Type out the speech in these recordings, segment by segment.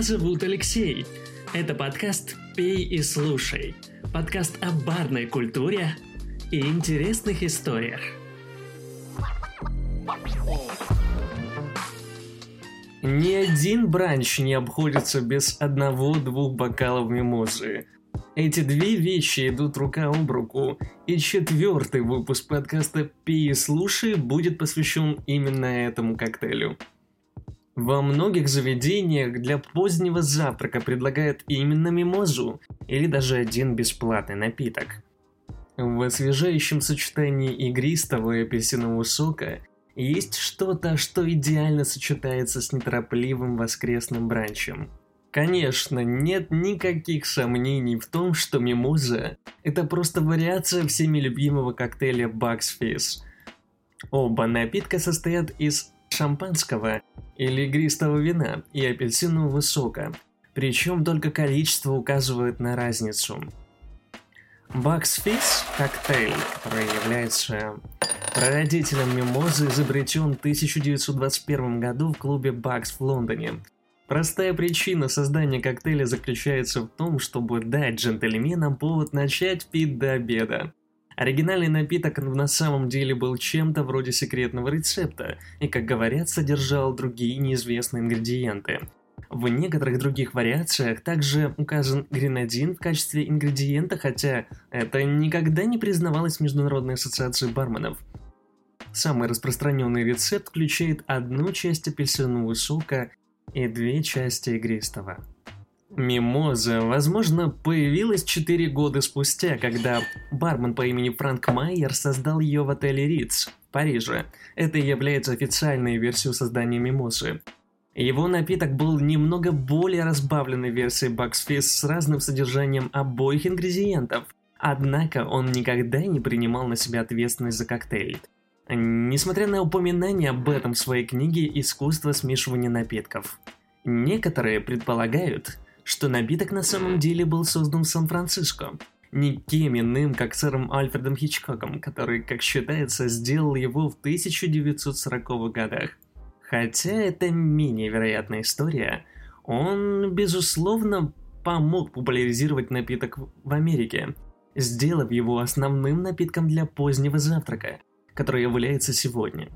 Меня зовут Алексей. Это подкаст «Пей и слушай». Подкаст о барной культуре и интересных историях. Ни один бранч не обходится без одного-двух бокалов мимозы. Эти две вещи идут рука об руку, и четвертый выпуск подкаста «Пей и слушай» будет посвящен именно этому коктейлю. Во многих заведениях для позднего завтрака предлагают именно мимозу или даже один бесплатный напиток. В освежающем сочетании игристого и апельсинового сока есть что-то, что идеально сочетается с неторопливым воскресным бранчем. Конечно, нет никаких сомнений в том, что мимоза – это просто вариация всеми любимого коктейля Bugs Fizz. Оба напитка состоят из шампанского или игристого вина и апельсинового сока, причем только количество указывает на разницу. Бакс Физз коктейль, который является прародителем мимозы, изобретен в 1921 году в клубе Бакс в Лондоне. Простая причина создания коктейля заключается в том, чтобы дать джентльменам повод начать пить до обеда. Оригинальный напиток на самом деле был чем-то вроде секретного рецепта и, как говорят, содержал другие неизвестные ингредиенты. В некоторых других вариациях также указан гренадин в качестве ингредиента, хотя это никогда не признавалось Международной ассоциацией барменов. Самый распространенный рецепт включает одну часть апельсинового сока и две части игристого. Мимоза, возможно, появилась 4 года спустя, когда бармен по имени Франк Майер создал ее в отеле Ritz в Париже. Это является официальной версией создания мимозы. Его напиток был немного более разбавленной версией Bugs Fizz с разным содержанием обоих ингредиентов. Однако он никогда не принимал на себя ответственность за коктейль. Несмотря на упоминание об этом в своей книге «Искусство смешивания напитков». Некоторые предполагают, что напиток на самом деле был создан в Сан-Франциско, никем иным, как сэром Альфредом Хичкоком, который, как считается, сделал его в 1940-х годах. Хотя это менее вероятная история, он, безусловно, помог популяризировать напиток в Америке, сделав его основным напитком для позднего завтрака, который является сегодня.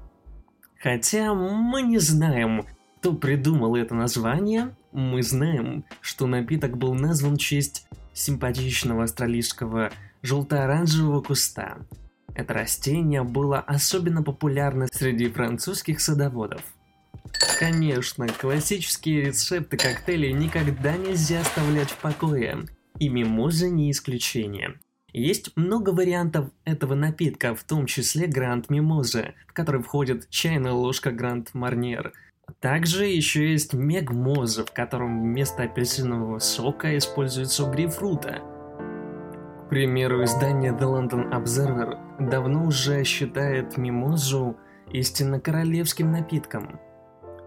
Хотя мы не знаем, кто придумал это название, мы знаем, что напиток был назван в честь симпатичного австралийского желто-оранжевого куста. Это растение было особенно популярно среди французских садоводов. Конечно, классические рецепты коктейлей никогда нельзя оставлять в покое, и мимоза не исключение. Есть много вариантов этого напитка, в том числе Гранд Мимоза, в который входит чайная ложка Гранд Марнир – также еще есть мегмоза, в котором вместо апельсинового сока используется грейпфрута. К примеру, издание The London Observer давно уже считает мимозу истинно королевским напитком.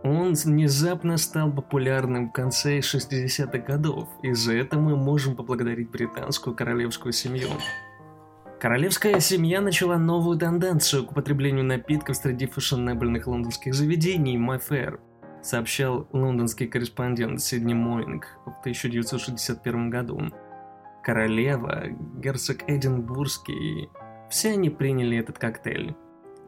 Он внезапно стал популярным в конце 60-х годов, и за это мы можем поблагодарить британскую королевскую семью. Королевская семья начала новую тенденцию к употреблению напитков среди фешенебельных лондонских заведений Mayfair, сообщал лондонский корреспондент Сидни Моинг в 1961 году. Королева, герцог Эдинбургский, все они приняли этот коктейль.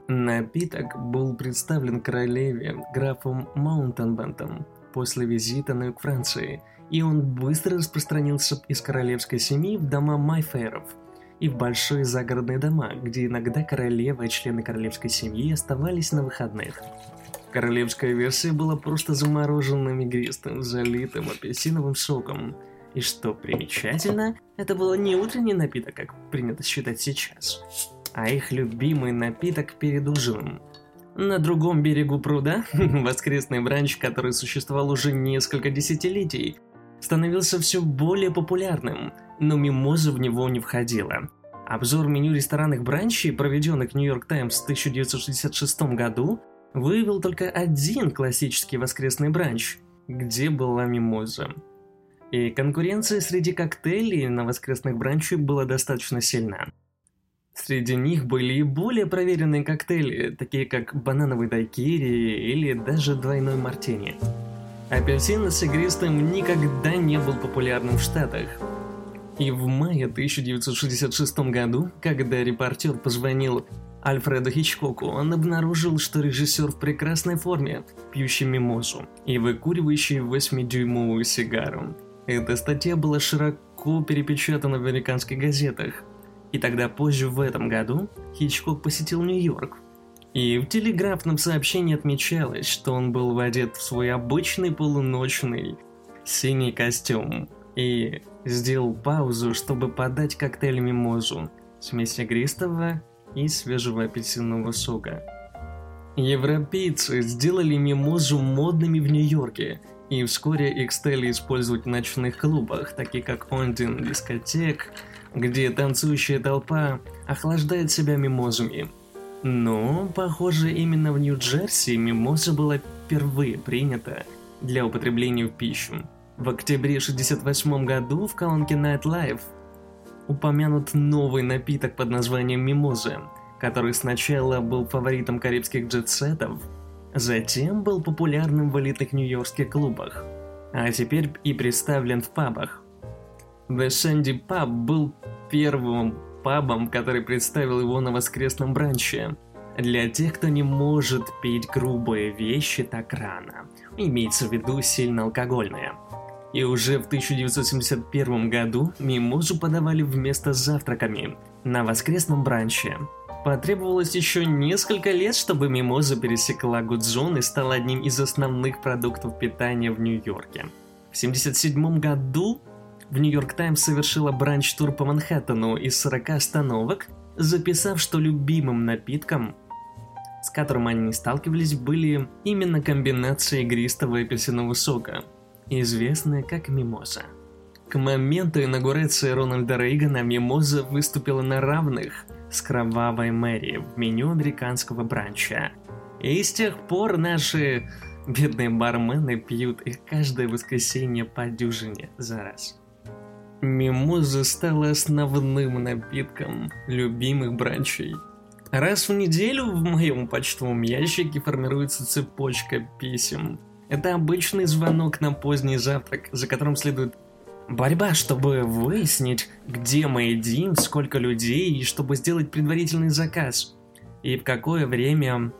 Напиток был представлен королеве графом Маунтенбентом после визита на юг Франции, и он быстро распространился из королевской семьи в дома Майферов – и в большие загородные дома, где иногда королева и члены королевской семьи оставались на выходных. Королевская версия была просто замороженным игристым, залитым апельсиновым соком. И что примечательно, это был не утренний напиток, как принято считать сейчас, а их любимый напиток перед ужином. На другом берегу пруда воскресный бранч, который существовал уже несколько десятилетий, становился все более популярным, но мимоза в него не входила. Обзор меню ресторанных бранчей, проведенный в Нью-Йорк Таймс в 1966 году, выявил только один классический воскресный бранч, где была мимоза. И конкуренция среди коктейлей на воскресных бранчах была достаточно сильна. Среди них были и более проверенные коктейли, такие как банановый дайкири или даже двойной мартини. Апельсин с игристым никогда не был популярным в Штатах. И в мае 1966 году, когда репортер позвонил Альфреду Хичкоку, он обнаружил, что режиссер в прекрасной форме, пьющий мимозу и выкуривающий 8-дюймовую сигару. Эта статья была широко перепечатана в американских газетах. И тогда позже в этом году Хичкок посетил Нью-Йорк. И в телеграфном сообщении отмечалось, что он был одет в свой обычный полуночный синий костюм и сделал паузу, чтобы подать коктейль мимозу, смесь игристого и свежего апельсинового сока. Европейцы сделали мимозу модными в Нью-Йорке, и вскоре их стали использовать в ночных клубах, таких как Ондин дискотек, где танцующая толпа охлаждает себя мимозами. Но, похоже, именно в Нью-Джерси мимоза была впервые принята для употребления в пищу. В октябре 1968 году в колонке Night Live упомянут новый напиток под названием мимоза, который сначала был фаворитом карибских джетсетов, затем был популярным в элитных нью-йоркских клубах, а теперь и представлен в пабах. The Sandy Pub был первым пабом, который представил его на воскресном бранче. Для тех, кто не может пить грубые вещи так рано, имеется в виду сильно алкогольные – и уже в 1971 году мимозу подавали вместо завтраками на воскресном бранче. Потребовалось еще несколько лет, чтобы мимоза пересекла Гудзон и стала одним из основных продуктов питания в Нью-Йорке. В 1977 году в Нью-Йорк Таймс совершила бранч-тур по Манхэттену из 40 остановок, записав, что любимым напитком, с которым они сталкивались, были именно комбинации игристого и апельсинового сока – известная как Мимоза. К моменту инаугурации Рональда Рейгана Мимоза выступила на равных с Кровавой Мэри в меню американского бранча. И с тех пор наши бедные бармены пьют их каждое воскресенье по дюжине за раз. Мимоза стала основным напитком любимых бранчей. Раз в неделю в моем почтовом ящике формируется цепочка писем – это обычный звонок на поздний завтрак, за которым следует борьба, чтобы выяснить, где мы едим, сколько людей, и чтобы сделать предварительный заказ. И в какое время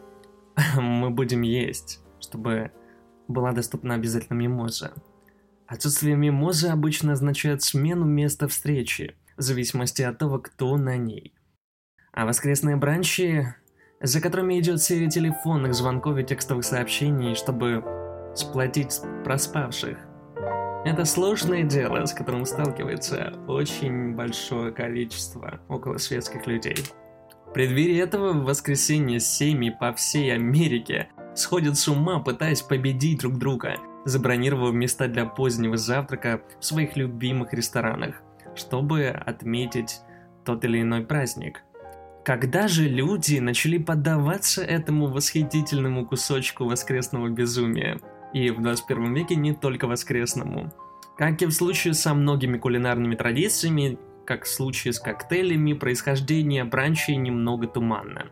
мы будем есть, чтобы была доступна обязательно мимоза. Отсутствие мимозы обычно означает смену места встречи, в зависимости от того, кто на ней. А воскресные бранчи, за которыми идет серия телефонных звонков и текстовых сообщений, чтобы сплотить проспавших. Это сложное дело, с которым сталкивается очень большое количество околосветских людей. В преддверии этого в воскресенье семьи по всей Америке сходят с ума, пытаясь победить друг друга, забронировав места для позднего завтрака в своих любимых ресторанах, чтобы отметить тот или иной праздник. Когда же люди начали поддаваться этому восхитительному кусочку воскресного безумия? и в 21 веке не только воскресному. Как и в случае со многими кулинарными традициями, как в случае с коктейлями, происхождение бранчей немного туманно.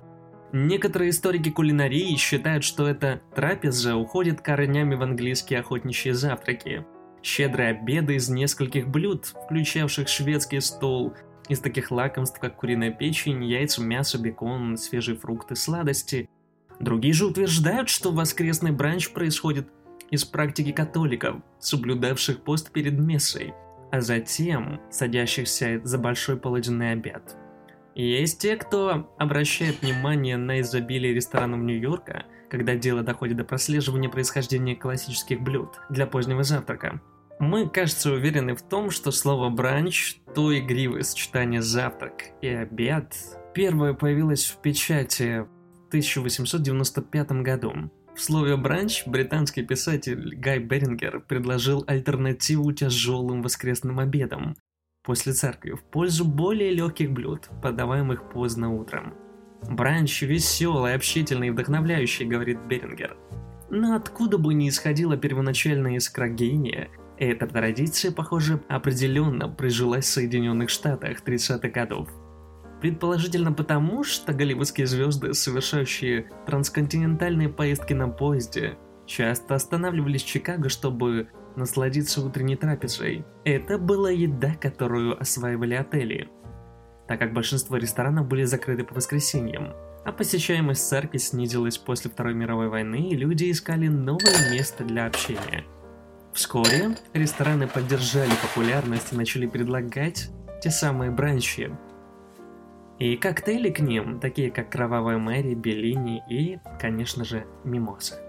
Некоторые историки кулинарии считают, что эта трапеза уходит корнями в английские охотничьи завтраки. Щедрые обеды из нескольких блюд, включавших шведский стол, из таких лакомств, как куриная печень, яйца, мясо, бекон, свежие фрукты, сладости. Другие же утверждают, что воскресный бранч происходит из практики католиков, соблюдавших пост перед мессой, а затем садящихся за большой полуденный обед. Есть те, кто обращает внимание на изобилие ресторанов Нью-Йорка, когда дело доходит до прослеживания происхождения классических блюд для позднего завтрака. Мы, кажется, уверены в том, что слово «бранч» – то игривое сочетание «завтрак» и «обед» первое появилось в печати в 1895 году. В слове «бранч» британский писатель Гай Берингер предложил альтернативу тяжелым воскресным обедам после церкви в пользу более легких блюд, подаваемых поздно утром. «Бранч веселый, общительный и вдохновляющий», — говорит Берингер. Но откуда бы ни исходила первоначальная искра гения, эта традиция, похоже, определенно прижилась в Соединенных Штатах 30-х годов. Предположительно потому, что голливудские звезды, совершающие трансконтинентальные поездки на поезде, часто останавливались в Чикаго, чтобы насладиться утренней трапезой. Это была еда, которую осваивали отели, так как большинство ресторанов были закрыты по воскресеньям. А посещаемость церкви снизилась после Второй мировой войны, и люди искали новое место для общения. Вскоре рестораны поддержали популярность и начали предлагать те самые бранчи. И коктейли к ним, такие как Кровавая Мэри, Беллини и, конечно же, Мимоза.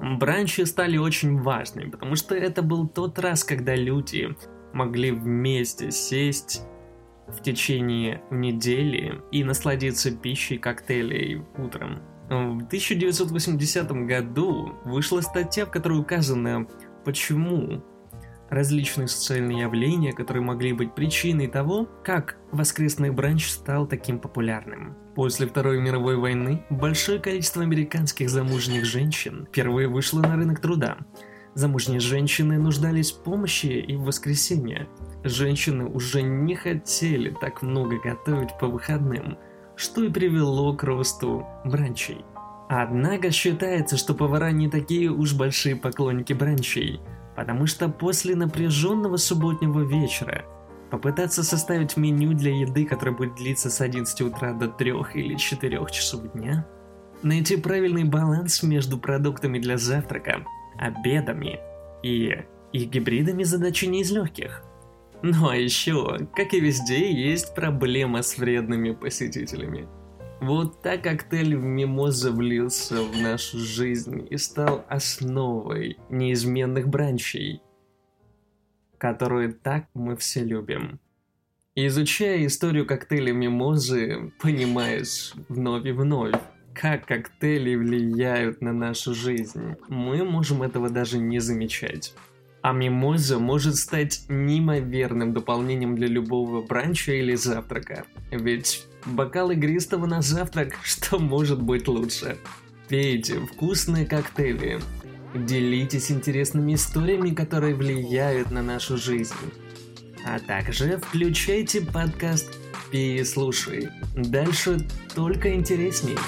Бранчи стали очень важными, потому что это был тот раз, когда люди могли вместе сесть в течение недели и насладиться пищей коктейлей утром. В 1980 году вышла статья, в которой указано, почему различные социальные явления, которые могли быть причиной того, как воскресный бранч стал таким популярным. После Второй мировой войны большое количество американских замужних женщин впервые вышло на рынок труда. Замужние женщины нуждались в помощи и в воскресенье. Женщины уже не хотели так много готовить по выходным, что и привело к росту бранчей. Однако считается, что повара не такие уж большие поклонники бранчей – потому что после напряженного субботнего вечера попытаться составить меню для еды, которое будет длиться с 11 утра до 3 или 4 часов дня, найти правильный баланс между продуктами для завтрака, обедами и их гибридами задачи не из легких. Ну а еще, как и везде, есть проблема с вредными посетителями – вот так коктейль в мимоза влился в нашу жизнь и стал основой неизменных бранчей, которые так мы все любим. Изучая историю коктейля мимозы, понимаешь вновь и вновь, как коктейли влияют на нашу жизнь. Мы можем этого даже не замечать. А мимоза может стать неимоверным дополнением для любого бранча или завтрака. Ведь бокал игристого на завтрак, что может быть лучше? Пейте вкусные коктейли. Делитесь интересными историями, которые влияют на нашу жизнь. А также включайте подкаст «Пей и слушай». Дальше только интересней.